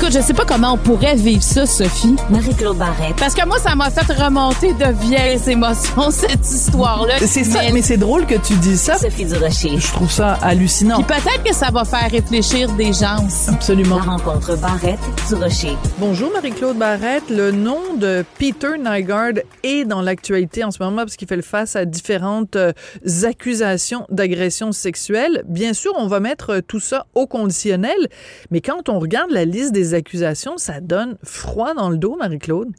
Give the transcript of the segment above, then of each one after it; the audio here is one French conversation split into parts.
Écoute, je sais pas comment on pourrait vivre ça, Sophie. Marie-Claude Barrette. Parce que moi, ça m'a fait remonter de vieilles émotions, cette histoire-là. C'est ça, mais c'est drôle que tu dis ça. Sophie Durocher. Je trouve ça hallucinant. Puis peut-être que ça va faire réfléchir des gens. Absolument. La rencontre Barrette Durocher. Bonjour Marie-Claude Barrette. Le nom de Peter Nygaard est dans l'actualité en ce moment parce qu'il fait face à différentes euh, accusations d'agression sexuelle. Bien sûr, on va mettre euh, tout ça au conditionnel, mais quand on regarde la liste des accusations, ça donne froid dans le dos, Marie-Claude.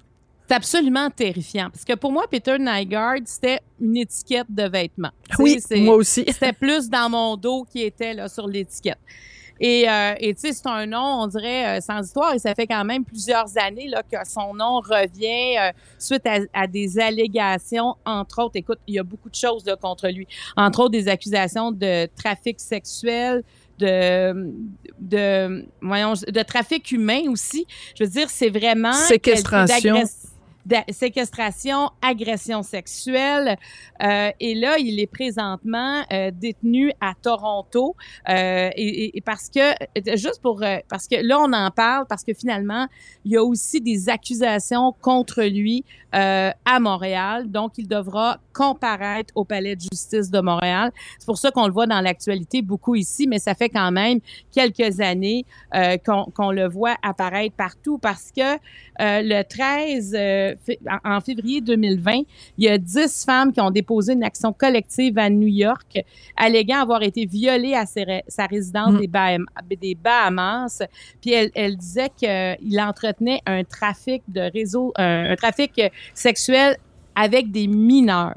C'est absolument terrifiant. Parce que pour moi, Peter Nygaard, c'était une étiquette de vêtements. Oui, moi aussi. C'était plus dans mon dos qui était là, sur l'étiquette. Et euh, tu sais, c'est un nom, on dirait, euh, sans histoire, et ça fait quand même plusieurs années là, que son nom revient euh, suite à, à des allégations, entre autres. Écoute, il y a beaucoup de choses là, contre lui. Entre autres, des accusations de trafic sexuel, de, de, voyons, de trafic humain aussi. Je veux dire, c'est vraiment... Séquestration. Séquestration, agression sexuelle. Euh, et là, il est présentement euh, détenu à Toronto. Euh, et, et- parce que, juste pour, euh, parce que là, on en parle parce que finalement, il y a aussi des accusations contre lui euh, à Montréal. Donc, il devra comparaître au Palais de justice de Montréal. C'est pour ça qu'on le voit dans l'actualité beaucoup ici, mais ça fait quand même quelques années euh, qu'on qu'on le voit apparaître partout parce que le 13, euh, fé- en en février 2020, il y a 10 femmes qui ont déposé une action collective à New York alléguant avoir été violées à ses sa résidence Mm. des, Baham- des Bahamas. Puis elle, elle disait qu'il entretenait un trafic de réseau, un, un trafic sexuel avec des mineurs.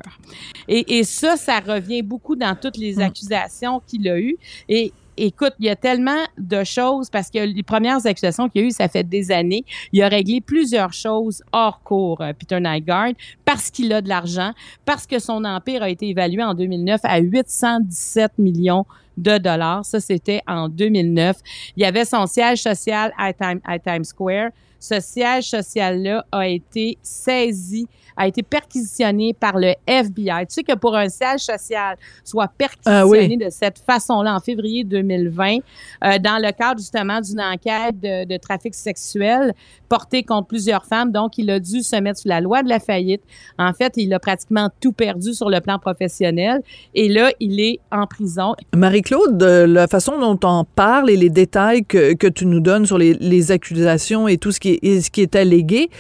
Et, et ça, ça revient beaucoup dans toutes les Mm. accusations qu'il a eues. Et écoute, il y a tellement de choses parce que les premières accusations qu'il y a eues, ça fait des années. Il a réglé plusieurs choses hors cours, euh, Peter Nygaard, parce qu'il a de l'argent, parce que son empire a été évalué en 2009 à 817 millions de dollars. Ça, c'était en 2009. Il y avait son siège social à Times Square. Ce siège social-là a été saisi, a été perquisitionné par le FBI. Tu sais que pour un siège social soit perquisitionné Ah oui. de cette façon-là en février 2020, euh, dans le cadre justement d'une enquête de, de trafic sexuel portée contre plusieurs femmes, donc il a dû se mettre sous la loi de la faillite. En fait, il a pratiquement tout perdu sur le plan professionnel et là, il est en prison. Marie-Claude, de la façon dont on parle et les détails que, que tu nous donnes sur les, les accusations et tout ce qui est, ce qui est allégué,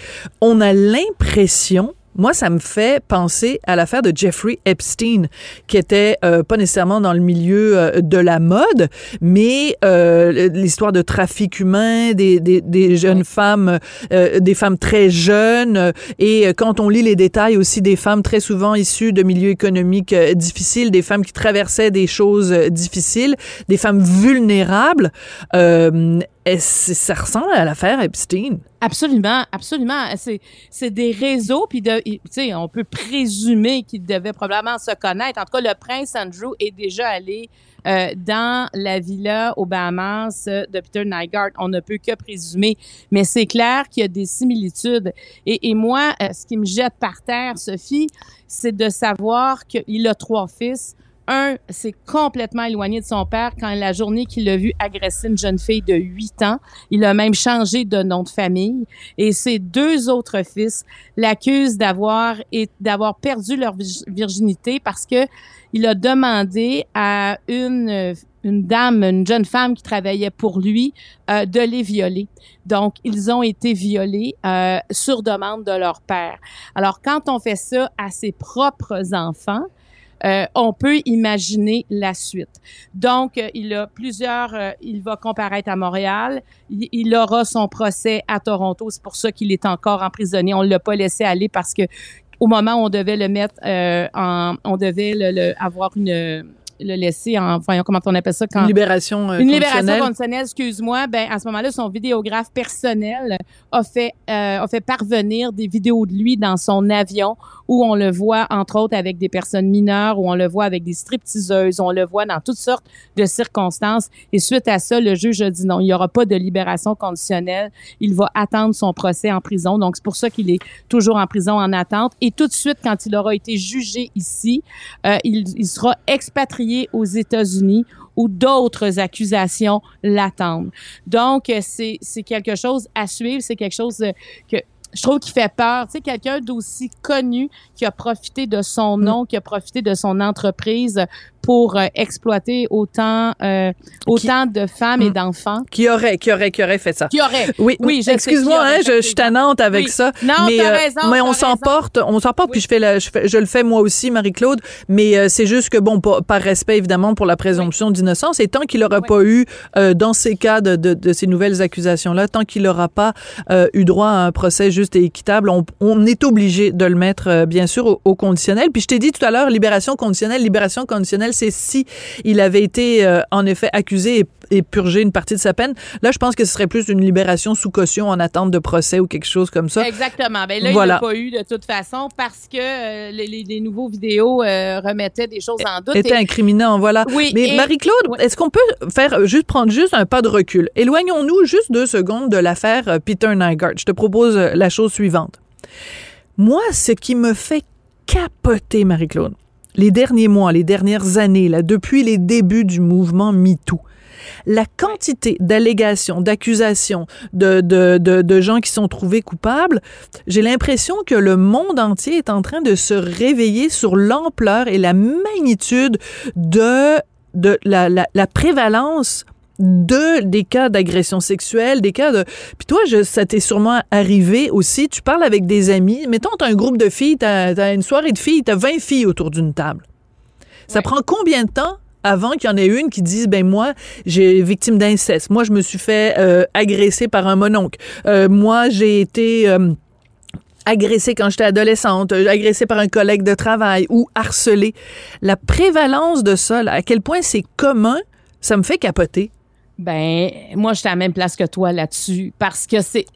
on a l'impression moi, ça me fait penser à l'affaire de Jeffrey Epstein, qui était euh, pas nécessairement dans le milieu euh, de la mode, mais euh, l'histoire de trafic humain, des, des, des jeunes femmes, euh, des femmes très jeunes, euh, et quand on lit les détails aussi des femmes très souvent issues de milieux économiques difficiles, des femmes qui traversaient des choses difficiles, des femmes vulnérables, euh, ça ressemble à l'affaire Epstein. Absolument, absolument. C'est, des réseaux, puis on peut présumer qu'ils devaient probablement se connaître. En tout cas, le prince Andrew est déjà allé euh, dans la villa aux Bahamas euh, de Peter Nygaard. On ne peut que présumer, mais c'est clair qu'il y a des similitudes. Et, et moi, euh, ce qui me jette par terre, Sophie, c'est de savoir qu'il a trois fils. Un, c'est complètement éloigné de son père quand la journée qu'il a vu agresser une jeune fille de 8 ans. Il a même changé de nom de famille. Et ses deux autres fils l'accusent d'avoir d'avoir perdu leur virg- virginité parce que il a demandé à une une dame, une jeune femme qui travaillait pour lui, euh, de les violer. Donc, ils ont été violés euh, sur demande de leur père. Alors, quand on fait ça à ses propres enfants, euh, on peut imaginer la suite. Donc, euh, il a plusieurs, euh, il va comparaître à Montréal, il, il aura son procès à Toronto, c'est pour ça qu'il est encore emprisonné. On l'a pas laissé aller parce que au moment où on devait le mettre euh, en, on devait le, le- avoir une le laisser en, enfin, comment on appelle ça quand Une libération euh, une libération conditionnelle, excuse-moi, ben à ce moment-là, son vidéographe personnel a fait euh, a fait parvenir des vidéos de lui dans son avion où on le voit entre autres avec des personnes mineures, où on le voit avec des stripteaseuses, on le voit dans toutes sortes de circonstances. Et suite à ça, le juge a dit non, il n'y aura pas de libération conditionnelle. Il va attendre son procès en prison. Donc c'est pour ça qu'il est toujours en prison en attente. Et tout de suite, quand il aura été jugé ici, euh, il, il sera expatrié aux États-Unis où d'autres accusations l'attendent. Donc, euh, c'est quelque chose à suivre, c'est quelque chose euh, que je trouve qui fait peur. Tu sais, quelqu'un d'aussi connu qui a profité de son nom, qui a profité de son entreprise pour euh, exploiter autant euh, autant de femmes et Mm. d'enfants. Qui aurait, qui aurait, qui aurait fait ça? Qui aurait. Oui, Oui, excuse-moi, hein, je, je suis tannante avec Oui. ça. Non, mais euh, raison, mais on s'emporte, on s'emporte, Oui. puis je fais, la, je fais, je le fais moi aussi, Marie-Claude. Mais euh, c'est juste que bon, par, par respect évidemment pour la présomption d'innocence, et tant qu'il n'aura pas eu euh, dans ces cas de, de, de ces nouvelles accusations-là, tant qu'il n'aura pas euh, eu droit à un procès juste et équitable, on, on est obligé de le mettre bien sûr au, au conditionnel. Puis je t'ai dit tout à l'heure, libération conditionnelle, libération conditionnelle, c'est si il avait été euh, en effet accusé et, et purgé une partie de sa peine. Là, je pense que ce serait plus une libération sous caution en attente de procès ou quelque chose comme ça. Exactement. Ben là, Voilà. il n'a pas eu de toute façon parce que euh, les, les- les nouveaux vidéos euh, remettaient des choses en doute. était Et- incriminant, voilà. Oui, Mais et- Marie-Claude, est-ce qu'on peut faire juste prendre juste un pas de recul? Éloignons-nous juste deux secondes de l'affaire Peter Nygaard. Je te propose la chose suivante. Moi, ce qui me fait capoter, Marie-Claude, les derniers mois, les dernières années, là, depuis les débuts du mouvement MeToo, la quantité d'allégations, d'accusations, de, de, de, gens qui sont trouvés coupables, j'ai l'impression que le monde entier est en train de se réveiller sur l'ampleur et la magnitude de, de la, la, la prévalence de des cas d'agression sexuelle, des cas de... Puis toi, je, ça t'est sûrement arrivé aussi, tu parles avec des amis, mettons, t'as un groupe de filles, t'as as une soirée de filles, t'as 20 filles autour d'une table. Ça Ouais. prend combien de temps avant qu'il y en ait une qui dise ben moi j'ai victime d'inceste moi je me suis fait euh, agresser par un mononcle Euh, moi j'ai été euh, agressée quand j'étais adolescente, euh, agressée par un collègue de travail ou harcelée. La prévalence de ça, là, à quel point c'est commun, ça me fait capoter. Ben, moi, j'étais à la même place que toi là-dessus parce que c'est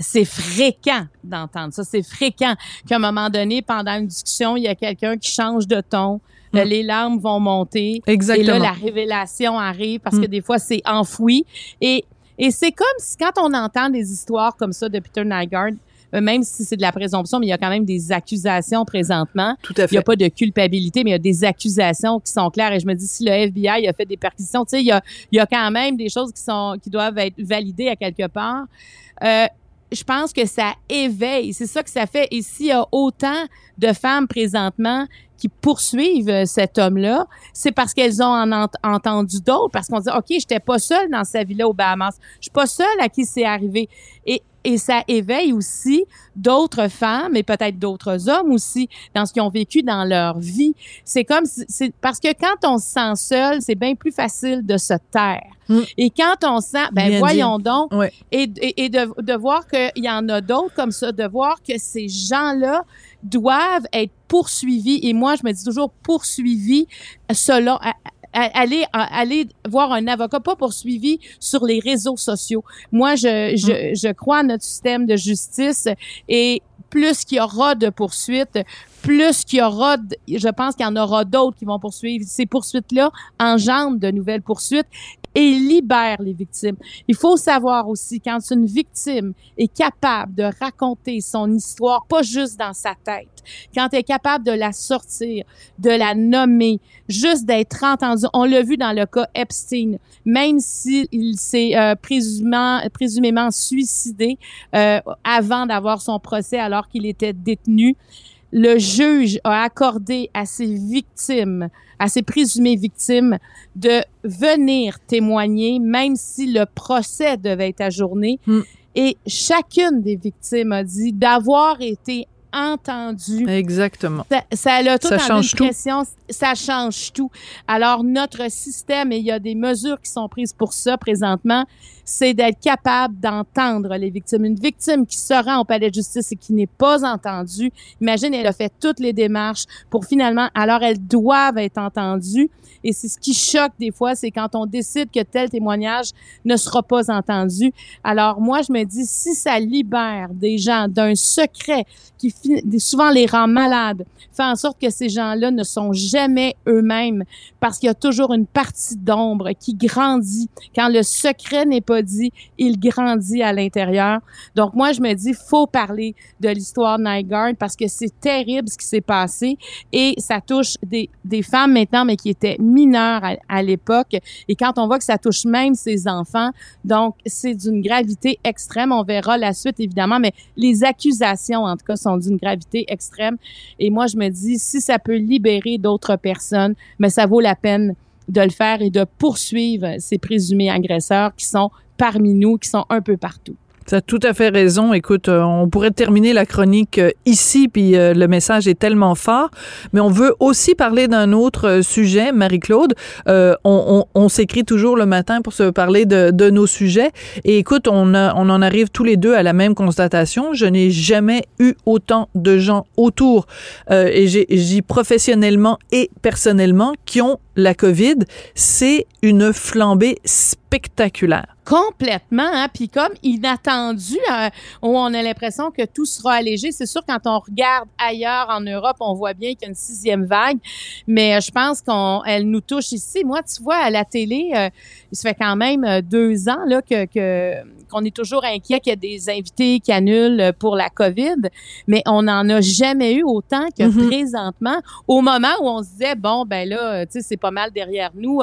c'est fréquent d'entendre ça. C'est fréquent qu'à un moment donné, pendant une discussion, il y a quelqu'un qui change de ton. Mm. Les larmes vont monter. Exactement. Et là, la révélation arrive parce que Mm. des fois, c'est enfoui. Et, et c'est comme si quand on entend des histoires comme ça de Peter Nygaard, même si c'est de la présomption, mais il y a quand même des accusations présentement. Tout à Il n'y a fait. pas de culpabilité, mais il y a des accusations qui sont claires. Et je me dis, si le FBI a fait des perquisitions, tu sais, il y a, il y a quand même des choses qui sont qui doivent être validées à quelque part. Euh, je pense que ça éveille. C'est ça que ça fait. Et s'il y a autant de femmes présentement qui poursuivent euh, cet homme-là, c'est parce qu'elles ont en ent- entendu d'autres, parce qu'on dit, OK, j'étais pas seule dans sa vie-là aux Bahamas. Je suis pas seule à qui c'est arrivé. Et, et ça éveille aussi d'autres femmes et peut-être d'autres hommes aussi dans ce qu'ils ont vécu dans leur vie. C'est comme, si- c'est parce que quand on se sent seul, c'est bien plus facile de se taire. Mm. Et quand on sent, ben Bien voyons donc, et, et, et de, de voir qu'il y en a d'autres comme ça, de voir que ces gens-là doivent être poursuivis. Et moi, je me dis toujours poursuivis selon. à- Aller, aller voir un avocat, pas poursuivi sur les réseaux sociaux. Moi, je, je, je crois à notre système de justice et plus qu'il y aura de poursuites, plus qu'il y aura, je pense qu'il y en aura d'autres qui vont poursuivre. Ces poursuites-là engendrent de nouvelles poursuites et libèrent les victimes. Il faut savoir aussi, quand une victime est capable de raconter son histoire, pas juste dans sa tête, quand elle est capable de la sortir, de la nommer, juste d'être entendue. On l'a vu dans le cas Epstein, même s'il s'est euh, présumément, présumément suicidé euh, avant d'avoir son procès alors qu'il était détenu, le juge a accordé à ses victimes, à ses présumées victimes, de venir témoigner, même si le procès devait être ajourné. Hmm. Et chacune des victimes a dit d'avoir été entendue. Exactement. Ça, ça a tout Ça change tout. ça change tout. Alors, notre système, et il y a des mesures qui sont prises pour ça présentement, c'est d'être capable d'entendre les victimes. Une victime qui se rend au palais de justice et qui n'est pas entendue, imagine, elle a fait toutes les démarches pour finalement, alors elles doivent être entendues. Et c'est ce qui choque des fois, c'est quand on décide que tel témoignage ne sera pas entendu. Alors moi, je me dis, si ça libère des gens d'un secret qui souvent les rend malades, fait en sorte que ces gens-là ne sont jamais eux-mêmes parce qu'il y a toujours une partie d'ombre qui grandit. Quand le secret n'est pas dit, il grandit à l'intérieur. Donc moi, je me dis, faut parler de l'histoire de Nygaard parce que c'est terrible ce qui s'est passé et ça touche des, des femmes maintenant, mais qui étaient mineures à, l'époque. Et quand on voit que ça touche même ses enfants, donc c'est d'une gravité extrême. On verra la suite, évidemment, mais les accusations, en tout cas, sont d'une gravité extrême. Et moi, je me dis, si ça peut libérer d'autres personnes, mais ça vaut la peine de le faire et de poursuivre ces présumés agresseurs qui sont parmi nous, qui sont un peu partout. Tu as tout à fait raison. Écoute, euh, on pourrait terminer la chronique euh, ici, puis euh, le message est tellement fort, mais on veut aussi parler d'un autre sujet, Marie-Claude. on, s'écrit toujours le matin pour se parler de, de nos sujets. Et écoute, on, on en arrive tous les deux à la même constatation. Je n'ai jamais eu autant de gens autour, et j'ai professionnellement et personnellement, qui ont la COVID. C'est une flambée spectaculaire. Complètement, hein? puis comme inattendu, euh, où on a l'impression que tout sera allégé. C'est sûr, quand on regarde ailleurs en Europe, on voit bien qu'il y a une sixième vague, mais euh, je pense qu'elle nous touche ici. Moi, tu vois, à la télé, euh, il se fait quand même deux ans là, que, que qu'on est toujours inquiet qu'il y a des invités qui annulent pour la COVID, mais on n'en a jamais eu autant que mm-hmm. présentement, au moment où on se disait, bon, ben là, tu sais, c'est pas mal derrière nous.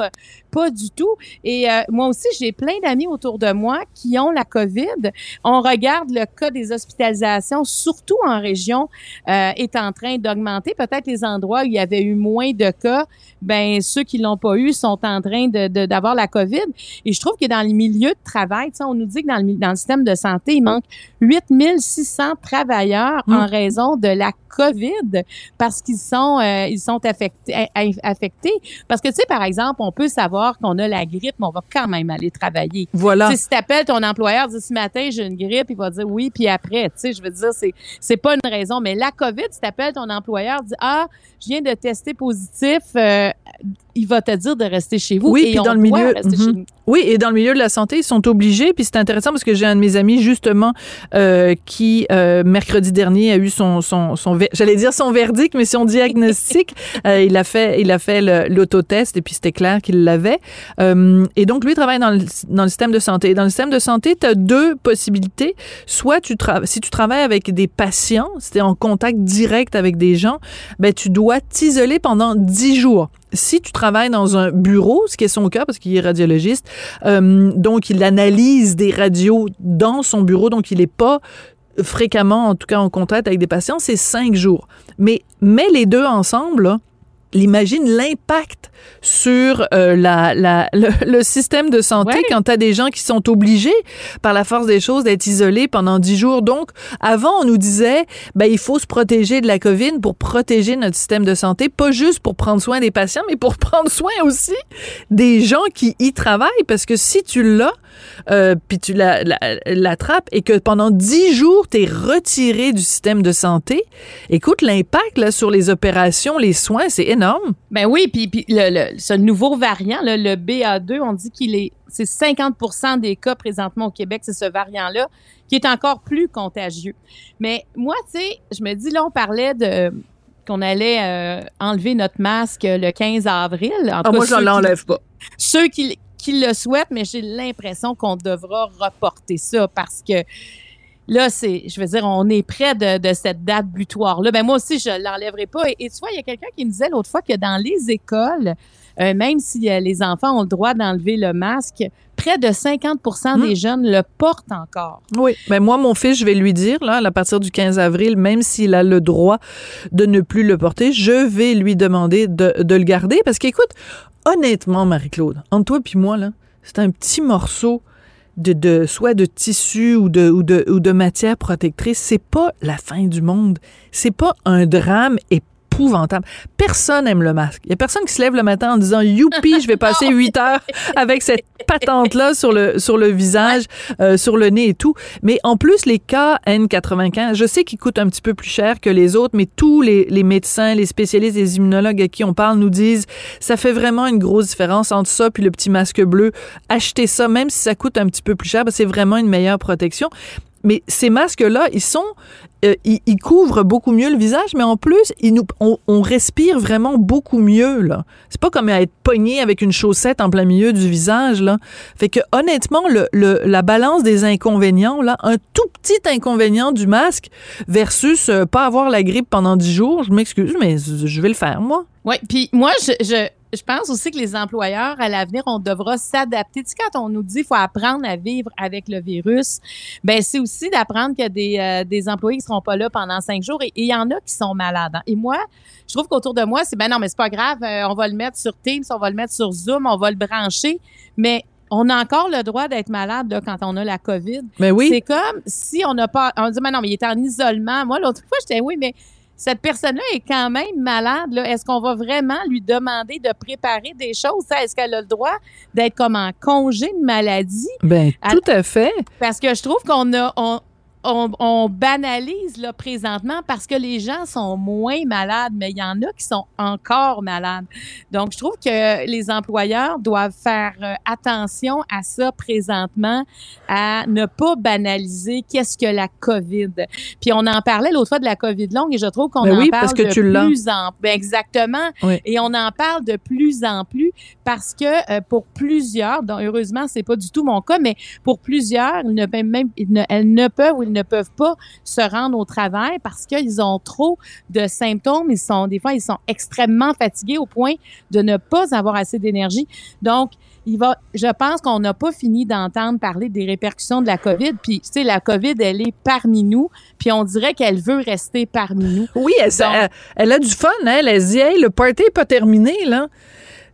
Pas du tout. Et moi aussi, j'ai plein d'amis autour de moi qui ont la COVID. On regarde le cas des hospitalisations, surtout en région, euh, est en train d'augmenter. Peut-être les endroits où il y avait eu moins de cas, ben ceux qui l'ont pas eu sont en train de d'avoir la COVID. Et je trouve que dans les milieux de travail, on nous dit que dans le, dans le système de santé, il manque 8600 travailleurs en mmh. raison de la COVID parce qu'ils sont euh, ils sont affectés affectés parce que tu sais par exemple on peut savoir qu'on a la grippe mais on va quand même aller travailler. Voilà. si tu appelles ton employeur dis ce matin j'ai une grippe il va dire oui puis après tu sais je veux dire c'est c'est pas une raison mais la COVID si tu appelles ton employeur dis ah je viens de tester positif euh, il va te dire de rester chez vous. Oui, puis dans le milieu, mhm. oui, et dans le milieu de la santé, ils sont obligés. Puis c'est intéressant parce que j'ai un de mes amis justement euh, qui euh, mercredi dernier a eu son son, son j'allais dire son verdict, mais son diagnostic. euh, il a fait il a fait l'autotest et puis c'était clair qu'il l'avait. Euh, et donc lui travaille dans le, dans le système de santé. Dans le système de santé, tu as deux possibilités. Soit tu si tu travailles avec des patients, si tu es en contact direct avec des gens, ben tu dois t'isoler pendant dix jours si tu travailles dans un bureau, ce qui est son cas parce qu'il est radiologiste, euh, donc il analyse des radios dans son bureau, donc il n'est pas fréquemment, en tout cas en contact avec des patients, c'est cinq jours. Mais mets les deux ensemble, Imagine l'impact sur euh, la, la, le, système de santé quand tu as des gens qui sont obligés, par la force des choses, d'être isolés pendant dix jours. Donc, avant, on nous disait, ben, il faut se protéger de la COVID pour protéger notre système de santé, pas juste pour prendre soin des patients, mais pour prendre soin aussi des gens qui y travaillent. Parce que si tu l'as, euh, puis tu l'attrapes et que pendant dix jours, tu es retiré du système de santé, écoute, l'impact sur les opérations, les soins, c'est énorme. Ben oui, puis, puis le, ce nouveau variant, le BA2, on dit qu'il est c'est 50% des cas présentement au Québec, c'est ce variant-là qui est encore plus contagieux. Mais moi, tu sais, je me dis, là, on parlait de qu'on allait euh, enlever notre masque le 15 avril. En ah, moi, je l'enlève pas. Ceux qui, qui le souhaitent, mais j'ai l'impression qu'on devra reporter ça parce que là, c'est, je veux dire, on est près de, cette date butoir-là. Ben moi aussi, je l'enlèverai pas. Et, tu vois, il y a quelqu'un qui me disait l'autre fois que dans les écoles, euh, même si euh, les enfants ont le droit d'enlever le masque, près de 50% des hmm. jeunes le portent encore. Oui, ben moi, mon fils, je vais lui dire, là, à partir du 15 avril, même s'il a le droit de ne plus le porter, je vais lui demander de, de le garder parce qu'écoute, honnêtement, Marie-Claude, entre toi et moi, là, c'est un petit morceau de, de, soit de tissu ou de, ou de, ou de matière protectrice. C'est pas la fin du monde. C'est pas un drame épouvantable. Personne aime le masque. Il y a personne qui se lève le matin en disant youpi, je vais passer huit heures avec cette patente là sur le sur le visage, euh, sur le nez et tout. Mais en plus les cas N95, je sais qu'ils coûtent un petit peu plus cher que les autres, mais tous les, les médecins, les spécialistes, les immunologues à qui on parle nous disent ça fait vraiment une grosse différence entre ça puis le petit masque bleu. Achetez ça même si ça coûte un petit peu plus cher, c'est vraiment une meilleure protection. Mais ces masques-là, ils sont, euh, ils couvrent beaucoup mieux le visage, mais en plus, on, respire vraiment beaucoup mieux là. C'est pas comme à être pogné avec une chaussette en plein milieu du visage là. Fait que honnêtement, la balance des inconvénients là, un tout petit inconvénient du masque versus euh, pas avoir la grippe pendant dix jours, je m'excuse, mais je vais le faire moi. Oui, puis moi, je, je, je pense aussi que les employeurs, à l'avenir, on devra s'adapter. Tu sais, quand on nous dit qu'il faut apprendre à vivre avec le virus, ben c'est aussi d'apprendre qu'il y a des, euh, des employés qui seront pas là pendant cinq jours et il y en a qui sont malades. hein. Et moi, je trouve qu'autour de moi, c'est ben non, mais c'est pas grave, euh, on va le mettre sur Teams, on va le mettre sur Zoom, on va le brancher, mais on a encore le droit d'être malade là, quand on a la COVID. Mais oui. C'est comme si on n'a pas. On dit, mais non, mais il est en isolement. Moi, l'autre fois, j'étais, oui, mais cette personne-là est quand même malade. Est-ce qu'on va vraiment lui demander de préparer des choses? Est-ce qu'elle a le droit d'être comme en congé de maladie? À- tout à fait. Parce que je trouve qu'on a. On, on, on banalise là présentement parce que les gens sont moins malades, mais il y en a qui sont encore malades. Donc, je trouve que les employeurs doivent faire euh, attention à ça présentement, à ne pas banaliser qu'est-ce que la COVID. Puis on en parlait l'autre fois de la COVID longue et je trouve qu'on Ben en oui, parle parce que de tu plus en ben exactement. Oui. Et on en parle de plus en plus parce que euh, pour plusieurs, dont heureusement c'est pas du tout mon cas, mais pour plusieurs, ils ne peuvent même, ils ne- elles ne peuvent ils ne peuvent pas se rendre au travail parce qu'ils ont trop de symptômes. Ils sont des fois ils sont extrêmement fatigués au point de ne pas avoir assez d'énergie. Donc il va, je pense qu'on n'a pas fini d'entendre parler des répercussions de la COVID. Puis, tu sais, la COVID, elle est parmi nous. Puis, on dirait qu'elle veut rester parmi nous. Oui, elle, Donc- elle, elle a du fun, hein? Elle dit, hey, le party n'est pas terminé, là.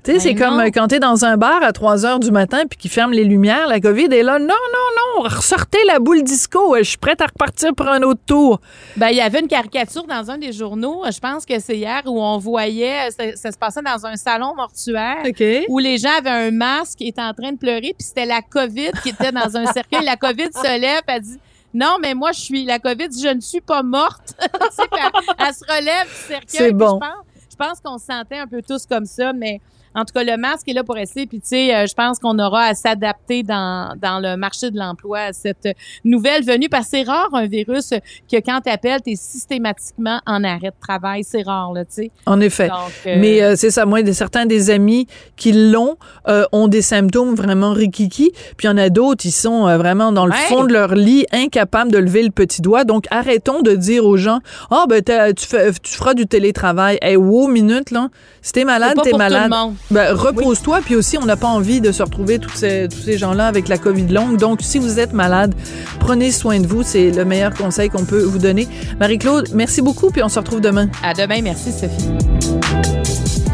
Tu sais, Ben c'est comme euh, quand t'es dans un bar à 3 heures du matin puis qu'ils ferment les lumières, la COVID est là. Non, non, non, ressortez la boule disco. Je suis prête à repartir pour un autre tour. Ben, il y avait une caricature dans un des journaux, je pense que c'est hier, où on voyait, ça, ça se passait dans un salon mortuaire. Où les gens avaient un masque, étaient en train de pleurer, puis c'était la COVID qui était dans un cercueil. La COVID se lève, elle dit Non, mais moi, je suis la COVID, je ne suis pas morte. Elle, elle se relève du cercueil. C'est bon. Je pense, je pense qu'on se sentait un peu tous comme ça, mais en tout cas, le masque est là pour rester. Puis, tu sais, euh, je pense qu'on aura à s'adapter dans, dans le marché de l'emploi à cette nouvelle venue. Parce que c'est rare un virus que quand tu appelles, tu es systématiquement en arrêt de travail. C'est rare, là, tu sais. En effet. Donc, euh, Mais euh, c'est ça, moi, certains des amis qui l'ont euh, ont des symptômes vraiment rikiki, puis il y en a d'autres, ils sont vraiment dans le Ouais. fond de leur lit, incapables de lever le petit doigt. Donc, arrêtons de dire aux gens, ah, ben, tu, fais, tu feras du télétravail. Hey, wow, minute, là. Si t'es c'est malade, t'es malade. tout le monde. Ben, repose-toi, puis aussi, on n'a pas envie de se retrouver tous ces gens-là avec la COVID longue. Donc, si vous êtes malade, prenez soin de vous. C'est le meilleur conseil qu'on peut vous donner. Marie-Claude, merci beaucoup, puis on se retrouve demain. À demain. Merci, Sophie.